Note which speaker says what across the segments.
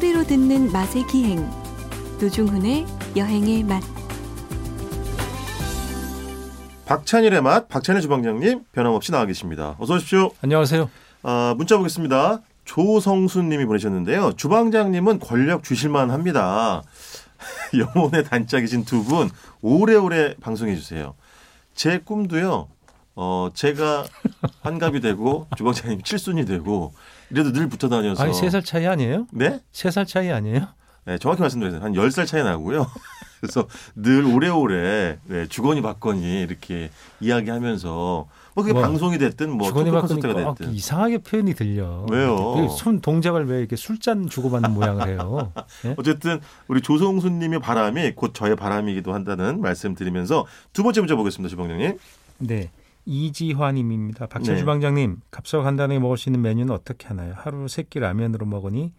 Speaker 1: 소리로 듣는 맛의 기행 노중훈의 여행의 맛
Speaker 2: 박찬일의 맛, 박찬일 주방장님 변함없이 나와 계십니다. 어서 오십시오.
Speaker 3: 안녕하세요.
Speaker 2: 아, 문자 보겠습니다. 조성순님이 보내셨는데요. 주방장님은 권력 주실만 합니다. 영혼의 단짝이신 두 분 오래오래 방송해 주세요. 제 꿈도요. 어, 제가 환갑이 되고 주방장님 칠순이 되고 이래도 늘 붙어 다녀서
Speaker 3: 아니 세 살 차이 아니에요?
Speaker 2: 네?
Speaker 3: 세 살 차이 아니에요?
Speaker 2: 네, 정확히 말씀드리면 한 10살 차이 나고요. 그래서 늘 오래오래 네, 주거니 받거니 이렇게 이야기하면서 뭐 그게
Speaker 3: 뭐,
Speaker 2: 방송이 됐든 뭐
Speaker 3: 주거니
Speaker 2: 토크
Speaker 3: 받거니
Speaker 2: 콘서트가
Speaker 3: 꼭
Speaker 2: 됐든
Speaker 3: 이상하게 표현이 들려.
Speaker 2: 왜요?
Speaker 3: 그손 동작을 왜 이렇게 술잔 주고받는 모양을 해요? 예?
Speaker 2: 어쨌든 우리 조성수님의 바람이 곧 저의 바람이기도 한다는 말씀 드리면서 두 번째 문제 보겠습니다, 주방장님.
Speaker 3: 네. 이지화님입니다. 박찬
Speaker 2: 네.
Speaker 3: 주방장님, 값싸고 간단하게 먹을 수 있는 메뉴는 어떻게 하나요? 하루 세 끼 라면으로 먹으니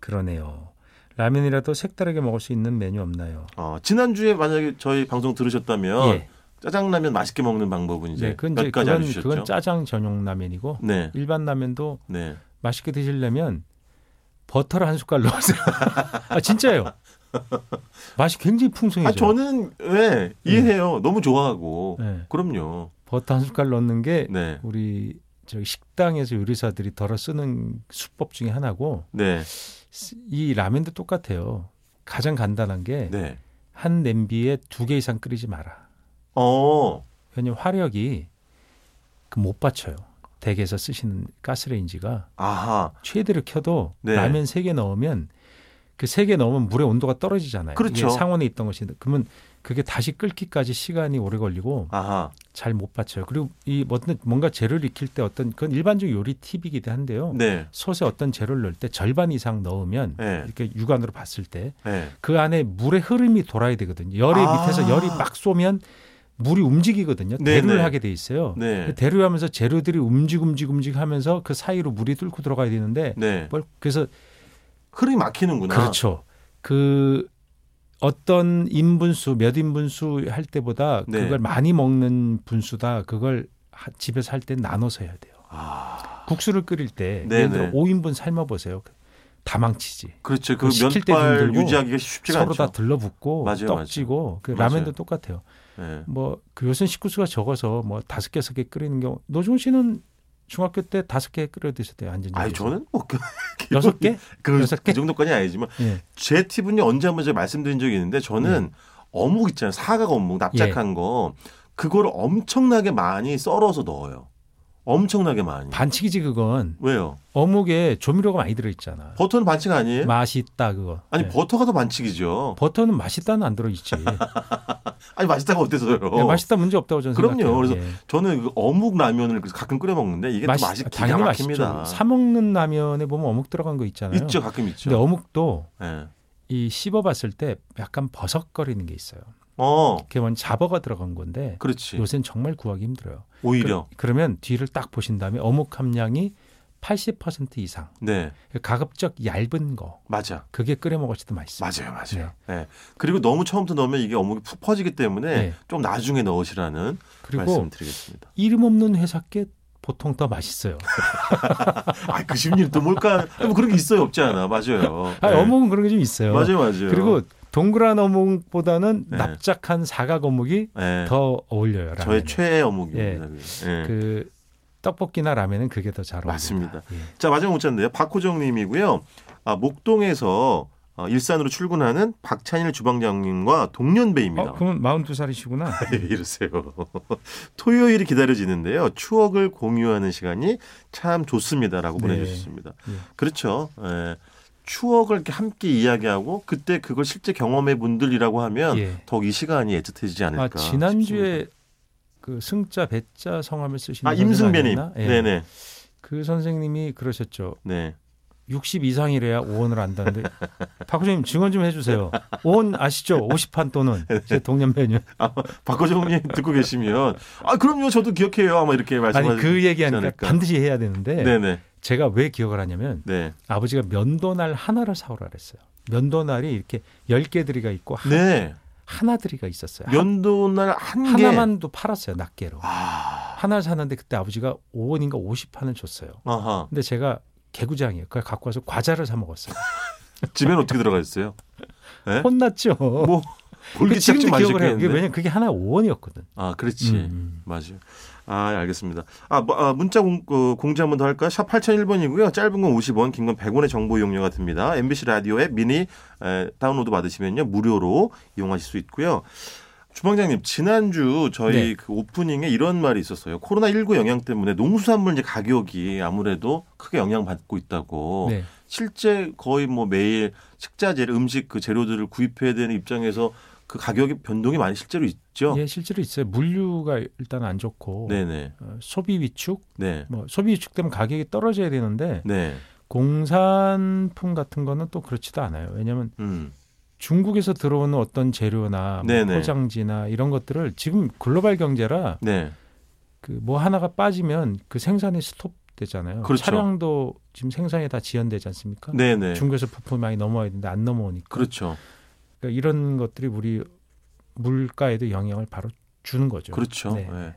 Speaker 3: 그러네요. 라면이라도 색다르게 먹을 수 있는 메뉴 없나요?
Speaker 2: 어, 지난주에 만약에 저희 방송 들으셨다면
Speaker 3: 예.
Speaker 2: 짜장라면 맛있게 먹는 방법은 이제
Speaker 3: 네, 그건
Speaker 2: 몇
Speaker 3: 이제
Speaker 2: 가지
Speaker 3: 그건,
Speaker 2: 알려주셨죠.
Speaker 3: 그건 짜장 전용 라면이고
Speaker 2: 네,
Speaker 3: 일반 라면도
Speaker 2: 네.
Speaker 3: 맛있게 드시려면 버터를 한 숟갈 넣으세요. 아 진짜요? 맛이 굉장히 풍성해져요.
Speaker 2: 아 저는 왜 이해해요. 너무 좋아하고
Speaker 3: 네.
Speaker 2: 그럼요.
Speaker 3: 버터 한 숟갈 넣는 게
Speaker 2: 네,
Speaker 3: 우리 저기 식당에서 요리사들이 덜어 쓰는 수법 중에 하나고
Speaker 2: 네,
Speaker 3: 이 라면도 똑같아요. 가장 간단한 게한
Speaker 2: 네.
Speaker 3: 냄비에 두 개 이상 끓이지 마라.
Speaker 2: 어,
Speaker 3: 왜냐면 화력이 그못 받쳐요. 댁에서 쓰시는 가스레인지가
Speaker 2: 아하,
Speaker 3: 최대로 켜도
Speaker 2: 네.
Speaker 3: 라면 세 개 넣으면 그 세 개 넣으면 물의 온도가 떨어지잖아요.
Speaker 2: 그렇죠.
Speaker 3: 상온에 있던 것이 그러면 그게 다시 끓기까지 시간이 오래 걸리고
Speaker 2: 아하,
Speaker 3: 잘 못 받쳐요. 그리고 이 뭔가 재료를 익힐 때 어떤 그건 일반적 요리 팁이기도 한데요.
Speaker 2: 네,
Speaker 3: 솥에 어떤 재료를 넣을 때 절반 이상 넣으면
Speaker 2: 네,
Speaker 3: 이렇게 육안으로 봤을 때그
Speaker 2: 네.
Speaker 3: 안에 물의 흐름이 돌아야 되거든요. 열이
Speaker 2: 아.
Speaker 3: 밑에서 열이 막 쏘면 물이 움직이거든요.
Speaker 2: 네,
Speaker 3: 대류를
Speaker 2: 네.
Speaker 3: 하게 돼 있어요.
Speaker 2: 네,
Speaker 3: 대류하면서 재료들이 움직 움직 움직 하면서 그 사이로 물이 뚫고 들어가야 되는데
Speaker 2: 네.
Speaker 3: 뭘- 그래서
Speaker 2: 흐름이 막히는구나.
Speaker 3: 그렇죠. 그 어떤 인분수 몇 인분수 할 때보다
Speaker 2: 네.
Speaker 3: 그걸 많이 먹는 분수다 그걸 하- 집에서 할 때 나눠서 해야 돼요.
Speaker 2: 아,
Speaker 3: 국수를 끓일 때
Speaker 2: 네,
Speaker 3: 예를 들어
Speaker 2: 네.
Speaker 3: 5인분 삶아 보세요. 다 망치지.
Speaker 2: 그렇죠. 그 면발 유지하기가 쉽지가
Speaker 3: 서로
Speaker 2: 않죠.
Speaker 3: 다 들러붙고
Speaker 2: 맞아요.
Speaker 3: 떡지고 그. 라면도 똑같아요.
Speaker 2: 네.
Speaker 3: 뭐그 요새 식구수가 적어서 뭐 다섯 개 여섯 개 끓이는 경우 노종 씨는 중학교 때 다섯 개 끓여 드셨대요. 완전
Speaker 2: 아니 저는 뭐 그,
Speaker 3: 여섯 개?
Speaker 2: 그,
Speaker 3: 여섯 개?
Speaker 2: 그 정도까지 아니지만
Speaker 3: 예.
Speaker 2: 제 팁은요 언제 한번 제가 말씀드린 적이 있는데 저는
Speaker 3: 네.
Speaker 2: 어묵 있잖아요 사각 어묵 납작한
Speaker 3: 예.
Speaker 2: 거 그거를 엄청나게 많이 썰어서 넣어요 엄청나게 많이
Speaker 3: 반칙이지 그건
Speaker 2: 왜요
Speaker 3: 어묵에 조미료가 많이 들어 있잖아.
Speaker 2: 버터는 반칙 아니에요
Speaker 3: 맛있다 그거.
Speaker 2: 아니
Speaker 3: 예.
Speaker 2: 버터가 더 반칙이죠
Speaker 3: 버터는 맛있다는 안 들어 있지.
Speaker 2: 아니 맛있다가 어때서요
Speaker 3: 예, 맛있다 문제 없다고 저는
Speaker 2: 그럼요.
Speaker 3: 생각해요.
Speaker 2: 그래서
Speaker 3: 예.
Speaker 2: 저는 그 어묵 라면을 그래서 가끔 끓여 먹는데 이게 또 맛이 기가
Speaker 3: 당연히
Speaker 2: 막힙니다.
Speaker 3: 사 먹는 라면에 보면 어묵 들어간 거 있잖아요.
Speaker 2: 있죠 가끔 있죠
Speaker 3: 근데 어묵도
Speaker 2: 예.
Speaker 3: 이 씹어봤을 때 약간 버석거리는 게 있어요. 어뭔 잡어가 들어간 건데
Speaker 2: 그렇지
Speaker 3: 요새는 정말 구하기 힘들어요.
Speaker 2: 오히려
Speaker 3: 그, 러면 뒤를 딱 보신 다음에 어묵 함량이 80% 이상.
Speaker 2: 네
Speaker 3: 가급적 얇은 거.
Speaker 2: 맞아
Speaker 3: 그게 끓여 먹을 때도 맛있어요.
Speaker 2: 맞아요, 맞아요. 예. 그리고 너무 처음부터 넣으면 이게 어묵이 푹 퍼지기 때문에
Speaker 3: 네.
Speaker 2: 좀 나중에 넣으시라는 말씀드리겠습니다.
Speaker 3: 이름 없는 회사 게 보통 더 맛있어요.
Speaker 2: 아, 그 심리는 또 뭘까? 뭐 그런 게 있어요, 없지 않아. 맞아요.
Speaker 3: 아,
Speaker 2: 예.
Speaker 3: 어묵은 그런 게 좀 있어요.
Speaker 2: 맞아요, 맞아요.
Speaker 3: 그리고 동그란 어묵보다는
Speaker 2: 네.
Speaker 3: 납작한 사각 어묵이
Speaker 2: 예.
Speaker 3: 더 어울려요.
Speaker 2: 저의
Speaker 3: 라면에.
Speaker 2: 최애 어묵입니다. 그게. 예.
Speaker 3: 그 떡볶이나 라면은 그게 더 잘 어울립니다.
Speaker 2: 맞습니다.
Speaker 3: 예.
Speaker 2: 자, 마지막 문자인데요. 박호정님이고요. 아, 목동에서 어, 일산으로 출근하는 박찬일 주방장님과 동년배입니다.
Speaker 3: 어, 그러면 42살이시구나.
Speaker 2: 예, 이러세요. 토요일이 기다려지는데요. 추억을 공유하는 시간이 참 좋습니다라고
Speaker 3: 네.
Speaker 2: 보내주셨습니다.
Speaker 3: 예.
Speaker 2: 그렇죠. 예. 추억을 이렇게 함께 이야기하고 그때 그걸 실제 경험해 분들이라고 하면
Speaker 3: 예.
Speaker 2: 더욱 이 시간이 애틋해지지 않을까.
Speaker 3: 아, 지난주에
Speaker 2: 싶습니다.
Speaker 3: 그 승자 배자 성함을 쓰시는
Speaker 2: 아 임승배님?
Speaker 3: 예.
Speaker 2: 네네,
Speaker 3: 그 선생님이 그러셨죠.
Speaker 2: 네.
Speaker 3: 60 이상이래야 5원을 안다는데 박 교수님 증언 좀 해주세요. 5원 아시죠? 50판 또는 제 동년배는
Speaker 2: 박호정님 듣고 계시면 아 그럼요, 저도 기억해요. 아마 이렇게
Speaker 3: 아니
Speaker 2: 말씀하시지
Speaker 3: 그 얘기하니까. 반드시 해야 되는데
Speaker 2: 네네,
Speaker 3: 제가 왜 기억을 하냐면
Speaker 2: 네,
Speaker 3: 아버지가 면도날 하나를 사오라 그랬어요. 면도날이 이렇게 10개들이가 있고 하-
Speaker 2: 네.
Speaker 3: 하나들이가 있었어요.
Speaker 2: 면도날 한 개.
Speaker 3: 하나만도 팔았어요. 낱개로.
Speaker 2: 아,
Speaker 3: 하나를 샀는데 그때 아버지가 5원인가 50판을 줬어요.
Speaker 2: 아하.
Speaker 3: 근데 제가 개구장이에요. 그걸 갖고 와서 과자를 사 먹었어요.
Speaker 2: 집에는 어떻게 들어가 있어요? 네?
Speaker 3: 혼났죠.
Speaker 2: 뭐
Speaker 3: 그 지금도 기억을 해요. 왜냐면 그게 하나 5원이었거든.
Speaker 2: 아, 그렇지.
Speaker 3: 음.
Speaker 2: 맞아요. 아, 알겠습니다. 아, 뭐, 아, 문자 공, 어, 공지 한번 더 할까요? 샵 8001번이고요. 짧은 건 50원, 긴 건 100원의 정보 이용료가 듭니다. MBC 라디오 앱 미니 에, 다운로드 받으시면요. 무료로 이용하실 수 있고요. 주방장님, 지난주 저희
Speaker 3: 네.
Speaker 2: 그 오프닝에 이런 말이 있었어요. 코로나 19 영향 때문에 농수산물 이제 가격이 아무래도 크게 영향받고 있다고.
Speaker 3: 네.
Speaker 2: 실제 거의 뭐 매일 식자재, 음식 그 재료들을 구입해야 되는 입장에서 그 가격이 변동이 많이 실제로 있죠.
Speaker 3: 예, 실제로 있어요. 물류가 일단 안 좋고
Speaker 2: 네네.
Speaker 3: 어, 소비 위축,
Speaker 2: 네.
Speaker 3: 뭐 소비 위축 때문에 가격이 떨어져야 되는데
Speaker 2: 네.
Speaker 3: 공산품 같은 거는 또 그렇지도 않아요. 왜냐하면
Speaker 2: 음.
Speaker 3: 중국에서 들어오는 어떤 재료나 뭐. 포장지나 이런 것들을 지금 글로벌 경제라
Speaker 2: 네.
Speaker 3: 그뭐 하나가 빠지면 그 생산이 스톱 되잖아요.
Speaker 2: 그렇죠.
Speaker 3: 차량도 지금 생산이 다 지연되지 않습니까?
Speaker 2: 네네.
Speaker 3: 중국에서 부품이 많이 넘어와야 되는데 안 넘어오니까.
Speaker 2: 그렇죠.
Speaker 3: 그러니까 이런 것들이 우리 물가에도 영향을 바로 주는 거죠.
Speaker 2: 그렇죠.
Speaker 3: 네.
Speaker 2: 네.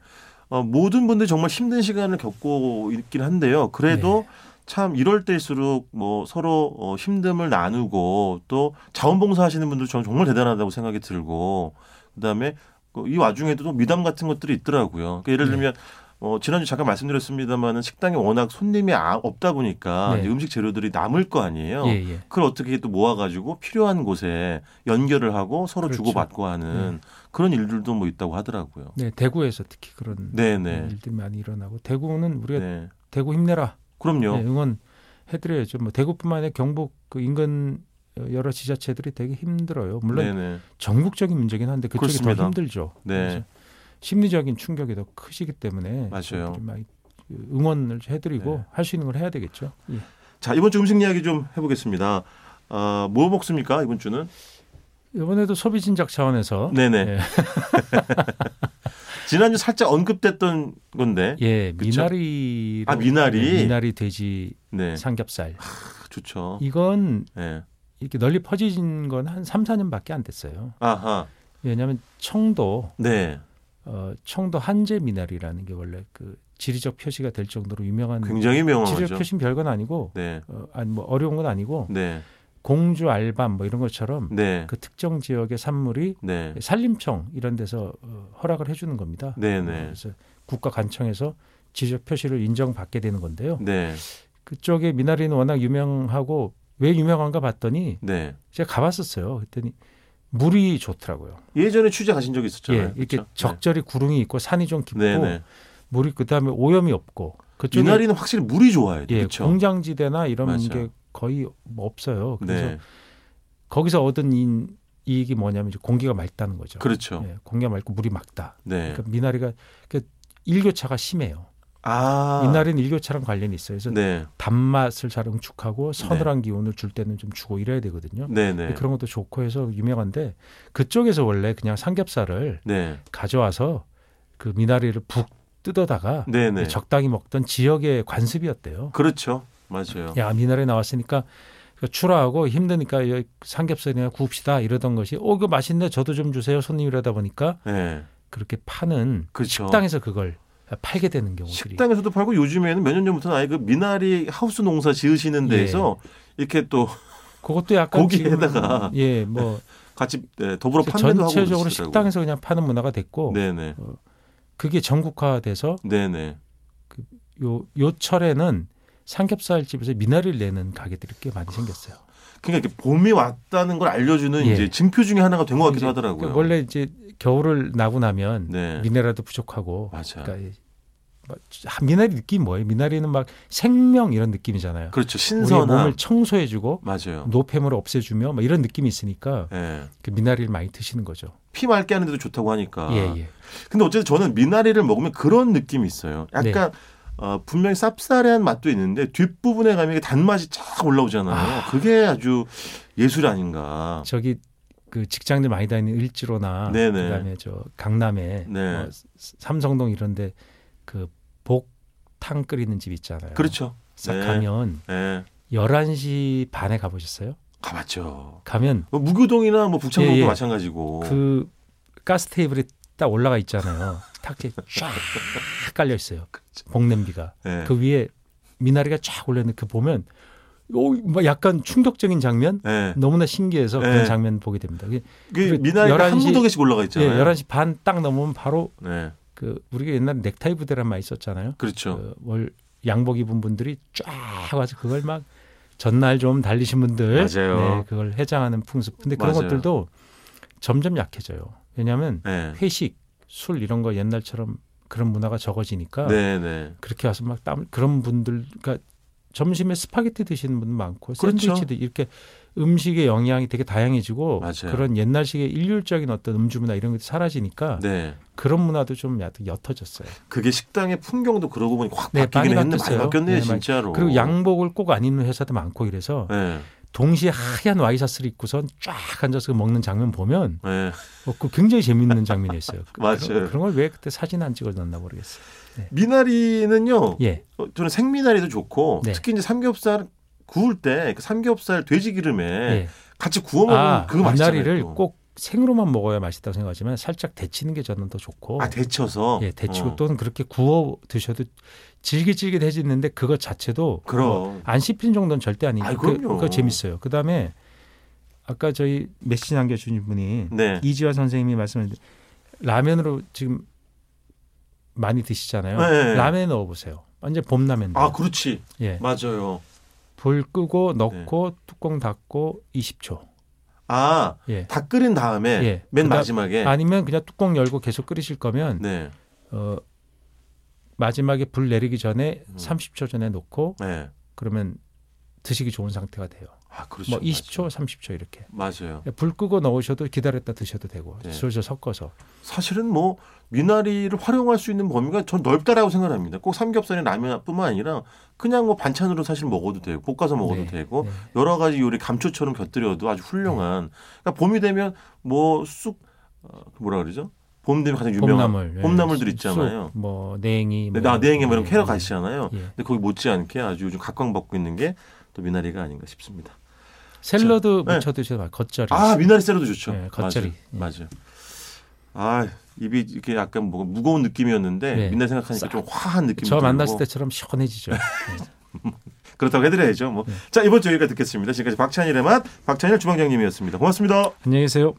Speaker 2: 어, 모든 분들이 정말 힘든 시간을 겪고 있긴 한데요. 그래도
Speaker 3: 네.
Speaker 2: 참 이럴 때일수록 뭐 서로 어, 힘듦을 나누고 또 자원봉사 하시는 분들 저는 정말 대단하다고 생각이 들고 그다음에 그이 와중에도 또 미담 같은 것들이 있더라고요. 그러니까 예를
Speaker 3: 네.
Speaker 2: 들면 어, 지난주 잠깐 말씀드렸습니다만은 식당에 워낙 손님이 아- 없다 보니까
Speaker 3: 네.
Speaker 2: 음식 재료들이 남을 거 아니에요.
Speaker 3: 예, 예.
Speaker 2: 그걸 어떻게 또 모아가지고 필요한 곳에 연결을 하고 서로
Speaker 3: 그렇죠.
Speaker 2: 주고받고 하는 그런 일들도 뭐 있다고 하더라고요.
Speaker 3: 네, 대구에서 특히 그런
Speaker 2: 네네.
Speaker 3: 일들이 많이 일어나고 대구는 우리가
Speaker 2: 네.
Speaker 3: 대구 힘내라
Speaker 2: 그럼요.
Speaker 3: 네, 응원 해드려야죠. 뭐 대구뿐만 아니라 경북 그 인근 여러 지자체들이 되게 힘들어요. 물론
Speaker 2: 네네.
Speaker 3: 전국적인 문제긴 한데 그쪽이
Speaker 2: 그렇습니다.
Speaker 3: 더 힘들죠.
Speaker 2: 네.
Speaker 3: 그래서 심리적인 충격이 더 크시기 때문에
Speaker 2: 맞아요.
Speaker 3: 많이 응원을 해드리고
Speaker 2: 네.
Speaker 3: 할수 있는 걸 해야 되겠죠. 예.
Speaker 2: 자 이번 주 음식 이야기 좀 해보겠습니다. 아, 뭐 먹습니까 이번 주는?
Speaker 3: 이번에도 소비 진작 차원에서
Speaker 2: 네네.
Speaker 3: 예,
Speaker 2: 지난주 살짝 언급됐던 건데.
Speaker 3: 예? 미나리
Speaker 2: 아, 미나리?
Speaker 3: 미나리 돼지
Speaker 2: 네.
Speaker 3: 삼겹살
Speaker 2: 좋죠.
Speaker 3: 이건
Speaker 2: 네.
Speaker 3: 이렇게 널리 퍼진 건 한 3, 4년밖에 안 됐어요.
Speaker 2: 아하.
Speaker 3: 왜냐하면 청도
Speaker 2: 네.
Speaker 3: 어, 청도 한제 미나리라는 게 원래 그 지리적 표시가 될 정도로 유명한
Speaker 2: 굉장히
Speaker 3: 지리적
Speaker 2: 명확하죠.
Speaker 3: 표시는 별건 아니고
Speaker 2: 네.
Speaker 3: 어, 아니 뭐 어려운 건 아니고
Speaker 2: 네.
Speaker 3: 공주 알밤 뭐 이런 것처럼
Speaker 2: 네.
Speaker 3: 그 특정 지역의 산물이
Speaker 2: 네.
Speaker 3: 산림청 이런 데서 어, 허락을 해주는 겁니다.
Speaker 2: 네네.
Speaker 3: 어, 그래서 국가 관청에서 지적 표시를 인정받게 되는 건데요.
Speaker 2: 네.
Speaker 3: 그쪽에 미나리는 워낙 유명하고 왜 유명한가 봤더니
Speaker 2: 네.
Speaker 3: 제가 가봤었어요. 그랬더니 물이 좋더라고요.
Speaker 2: 예전에 취재 가신 적이 있었잖아요.
Speaker 3: 예, 이렇게
Speaker 2: 그렇죠?
Speaker 3: 적절히 구릉이 있고 산이 좀 깊고
Speaker 2: 네. 네.
Speaker 3: 물이 그다음에 오염이 없고 그쪽에
Speaker 2: 미나리는 확실히 물이 좋아요.
Speaker 3: 예,
Speaker 2: 그렇죠.
Speaker 3: 공장지대나 이런
Speaker 2: 맞아요.
Speaker 3: 게 거의 없어요. 그래서
Speaker 2: 네.
Speaker 3: 거기서 얻은 이, 이익이 뭐냐면 이제 공기가 맑다는 거죠.
Speaker 2: 그렇죠.
Speaker 3: 예, 공기가 맑고 물이 맑다.
Speaker 2: 네.
Speaker 3: 그러니까 미나리가 그 일교차가 심해요.
Speaker 2: 아.
Speaker 3: 미나리는 일교차랑 관련이 있어요. 그래서
Speaker 2: 네.
Speaker 3: 단맛을 잘 응축하고 서늘한 기운을 줄 때는 좀 주고 이래야 되거든요.
Speaker 2: 네. 네.
Speaker 3: 그런 것도 좋고 해서 유명한데 그쪽에서 원래 그냥 삼겹살을
Speaker 2: 네.
Speaker 3: 가져와서 그 미나리를 푹 뜯어다가
Speaker 2: 네. 네.
Speaker 3: 적당히 먹던 지역의 관습이었대요.
Speaker 2: 그렇죠. 맞아요.
Speaker 3: 야 미나리 나왔으니까 그 추라하고 힘드니까 여기 삼겹살이나 구웁시다 이러던 것이 어 이거 맛있네 저도 좀 주세요 손님 이러다 보니까
Speaker 2: 네.
Speaker 3: 그렇게 파는
Speaker 2: 그렇죠.
Speaker 3: 식당에서 그걸 팔게 되는 경우들이
Speaker 2: 식당에서도 팔고 요즘에는 몇 년 전부터는 아예 그 미나리 하우스 농사 지으시는 데에서 이렇게 또
Speaker 3: 그것도 약간
Speaker 2: 고기에다가
Speaker 3: 예뭐
Speaker 2: 같이 네, 더불어 판매도 하고
Speaker 3: 전체적으로. 식당에서 그냥 파는 문화가 됐고
Speaker 2: 네네.
Speaker 3: 그게 전국화돼서
Speaker 2: 네네.
Speaker 3: 요 요 철에는 삼겹살 집에서 미나리를 내는 가게들이 꽤 많이 생겼어요.
Speaker 2: 그러니까 이렇게 봄이 왔다는 걸 알려주는
Speaker 3: 예.
Speaker 2: 이제 증표 중에 하나가 된 것 같기도 하더라고요.
Speaker 3: 그러니까 원래 이제 겨울을 나고 나면
Speaker 2: 네.
Speaker 3: 미네랄도 부족하고
Speaker 2: 맞아.
Speaker 3: 그러니까 이- 막 미나리 느낌 뭐예요? 미나리는 막 생명 이런 느낌이잖아요.
Speaker 2: 그렇죠.
Speaker 3: 우리의
Speaker 2: 신선한.
Speaker 3: 몸을 청소해주고
Speaker 2: 맞아요.
Speaker 3: 노폐물을 없애주며 막 이런 느낌이 있으니까
Speaker 2: 예.
Speaker 3: 그 미나리를 많이 드시는 거죠.
Speaker 2: 피 맑게 하는데도 좋다고 하니까.
Speaker 3: 예, 예.
Speaker 2: 근데 어쨌든 저는 미나리를 먹으면 그런 느낌이 있어요. 약간
Speaker 3: 네.
Speaker 2: 어, 분명히 쌉싸래한 맛도 있는데 뒷부분에 가면 단맛이 쫙 올라오잖아요. 그게 아주 예술 아닌가.
Speaker 3: 저기 그 직장들 많이 다니는 을지로나
Speaker 2: 네네.
Speaker 3: 그다음에 저 강남에
Speaker 2: 네.
Speaker 3: 뭐 삼성동 이런데 그 복탕 끓이는 집 있잖아요.
Speaker 2: 그렇죠.
Speaker 3: 싹
Speaker 2: 네.
Speaker 3: 가면
Speaker 2: 예.
Speaker 3: 11시 반에 가보셨어요?
Speaker 2: 가봤죠.
Speaker 3: 가면
Speaker 2: 뭐 무교동이나 뭐 북창동도
Speaker 3: 예, 예.
Speaker 2: 마찬가지고.
Speaker 3: 그 가스 테이블에 딱 올라가 있잖아요. 탁에 쫙 깔려 있어요. 복냄비가.
Speaker 2: 예.
Speaker 3: 그 위에 미나리가 쫙 올려있는 그 보면 오, 뭐 약간 충격적인 장면
Speaker 2: 네.
Speaker 3: 너무나 신기해서
Speaker 2: 네.
Speaker 3: 그런 장면 보게 됩니다. 그게
Speaker 2: 그
Speaker 3: 그리고
Speaker 2: 미나리가 한
Speaker 3: 11시
Speaker 2: 무더기씩 올라가
Speaker 3: 예,
Speaker 2: 있잖아요.
Speaker 3: 11시 반 딱 넘으면 바로
Speaker 2: 네.
Speaker 3: 그 우리가 옛날에 넥타이 부대란 말 있었잖아요.
Speaker 2: 그렇죠.
Speaker 3: 그 월 양복 입은 분들이 쫙 와서 그걸 막 전날 좀 달리신 분들
Speaker 2: 맞아요.
Speaker 3: 네, 그걸 해장하는 풍습. 근데 그런
Speaker 2: 맞아요.
Speaker 3: 것들도 점점 약해져요. 왜냐하면
Speaker 2: 네.
Speaker 3: 회식, 술 이런 거 옛날처럼 그런 문화가 적어지니까
Speaker 2: 네, 네.
Speaker 3: 그렇게 와서 막 땀 그런 분들 그러니까 점심에 스파게티 드시는 분 많고
Speaker 2: 그렇죠.
Speaker 3: 샌드위치도 이렇게 음식의 영양이 되게 다양해지고
Speaker 2: 맞아요.
Speaker 3: 그런 옛날식의 일률적인 어떤 음주 문화 이런 게 사라지니까
Speaker 2: 네.
Speaker 3: 그런 문화도 좀 얕- 옅어졌어요.
Speaker 2: 그게 식당의 풍경도 그러고 보니 확
Speaker 3: 네,
Speaker 2: 바뀌긴
Speaker 3: 많이
Speaker 2: 했는데. 바뀌었네요,
Speaker 3: 네,
Speaker 2: 진짜로.
Speaker 3: 그리고 양복을 꼭 안 입는 회사도 많고 이래서
Speaker 2: 네.
Speaker 3: 동시에 하얀 와이셔츠를 입고선 쫙 앉아서 먹는 장면 보면
Speaker 2: 네.
Speaker 3: 어, 그 굉장히 재밌는 장면이었어요. 그-
Speaker 2: 맞아요.
Speaker 3: 그런, 걸 왜 그때 사진 안 찍어놨나 모르겠어요.
Speaker 2: 미나리는요.
Speaker 3: 예,
Speaker 2: 어, 저는 생미나리도 좋고
Speaker 3: 네.
Speaker 2: 특히 이제 삼겹살 구울 때 그 삼겹살 돼지 기름에
Speaker 3: 예.
Speaker 2: 같이 구워 먹으면
Speaker 3: 아,
Speaker 2: 그거 맛있잖아요.
Speaker 3: 미나리를
Speaker 2: 또.
Speaker 3: 꼭 생으로만 먹어야 맛있다고 생각하지만 살짝 데치는 게 저는 더 좋고.
Speaker 2: 아 데쳐서.
Speaker 3: 예, 데치고
Speaker 2: 어.
Speaker 3: 또는 그렇게 구워 드셔도 질깃질깃해지는데 그것 자체도
Speaker 2: 그럼.
Speaker 3: 뭐안 씹히는 정도는 절대 아니에요.
Speaker 2: 아이,
Speaker 3: 그. 그거 재밌어요. 그 다음에 아까 저희 메시지 남겨주신 분이
Speaker 2: 네.
Speaker 3: 이지화 선생님이 말씀해 라면으로 지금 많이 드시잖아요.
Speaker 2: 네.
Speaker 3: 라면에 넣어보세요. 완전 봄라면.
Speaker 2: 아 그렇지.
Speaker 3: 예.
Speaker 2: 맞아요.
Speaker 3: 불 끄고 넣고 뚜껑 닫고 20초.
Speaker 2: 아,
Speaker 3: 예.
Speaker 2: 다 끓인 다음에
Speaker 3: 예.
Speaker 2: 맨
Speaker 3: 그다음-
Speaker 2: 마지막에
Speaker 3: 아니면 그냥 뚜껑 열고 계속 끓이실 거면
Speaker 2: 네.
Speaker 3: 어, 마지막에 불 내리기 전에
Speaker 2: 음.
Speaker 3: 30초 전에 놓고
Speaker 2: 네.
Speaker 3: 그러면 드시기 좋은 상태가 돼요.
Speaker 2: 아, 그렇죠.
Speaker 3: 뭐 20초, 30초 이렇게.
Speaker 2: 맞아요.
Speaker 3: 불 끄고 넣으셔도 기다렸다 드셔도 되고
Speaker 2: 네.
Speaker 3: 슬슬 섞어서.
Speaker 2: 사실은 뭐 미나리를 활용할 수 있는 범위가 전 넓다라고 생각합니다. 꼭 삼겹살이나 라면뿐만 아니라 그냥 뭐 반찬으로 사실 먹어도 되고 볶아서 먹어도
Speaker 3: 네,
Speaker 2: 되고
Speaker 3: 네.
Speaker 2: 여러 가지 요리 감초처럼 곁들여도 아주 훌륭한. 그러니까 봄이 되면 뭐쑥 어, 뭐라 그러죠? 봄 되면 가장 유명한
Speaker 3: 봄나물, 예.
Speaker 2: 봄나물들
Speaker 3: 쑥,
Speaker 2: 있잖아요.
Speaker 3: 쑥, 뭐 냉이,
Speaker 2: 네,
Speaker 3: 뭐,
Speaker 2: 나 냉이 뭐 이런
Speaker 3: 예,
Speaker 2: 캐러
Speaker 3: 예.
Speaker 2: 가시잖아요.
Speaker 3: 예.
Speaker 2: 근데 거기 못지않게 아주 요즘 각광받고 있는 게 또 미나리가 아닌가 싶습니다.
Speaker 3: 샐러드
Speaker 2: 네.
Speaker 3: 무쳐 드셔도 맛 겉절이.
Speaker 2: 아 미나리 샐러드 좋죠.
Speaker 3: 네, 겉절이.
Speaker 2: 맞아요. 맞아요. 아 입이 이렇게 약간 뭐 무거운 느낌이었는데
Speaker 3: 네.
Speaker 2: 미나리 생각하니까
Speaker 3: 싹.
Speaker 2: 좀 화한 느낌이
Speaker 3: 저 만났을 때처럼 시원해지죠. 네.
Speaker 2: 그렇다고 해드려야죠. 뭐.
Speaker 3: 네.
Speaker 2: 자 이번 주 여기까지 듣겠습니다. 지금까지 박찬일의 맛 박찬일 주방장님이었습니다. 고맙습니다.
Speaker 3: 안녕히 계세요.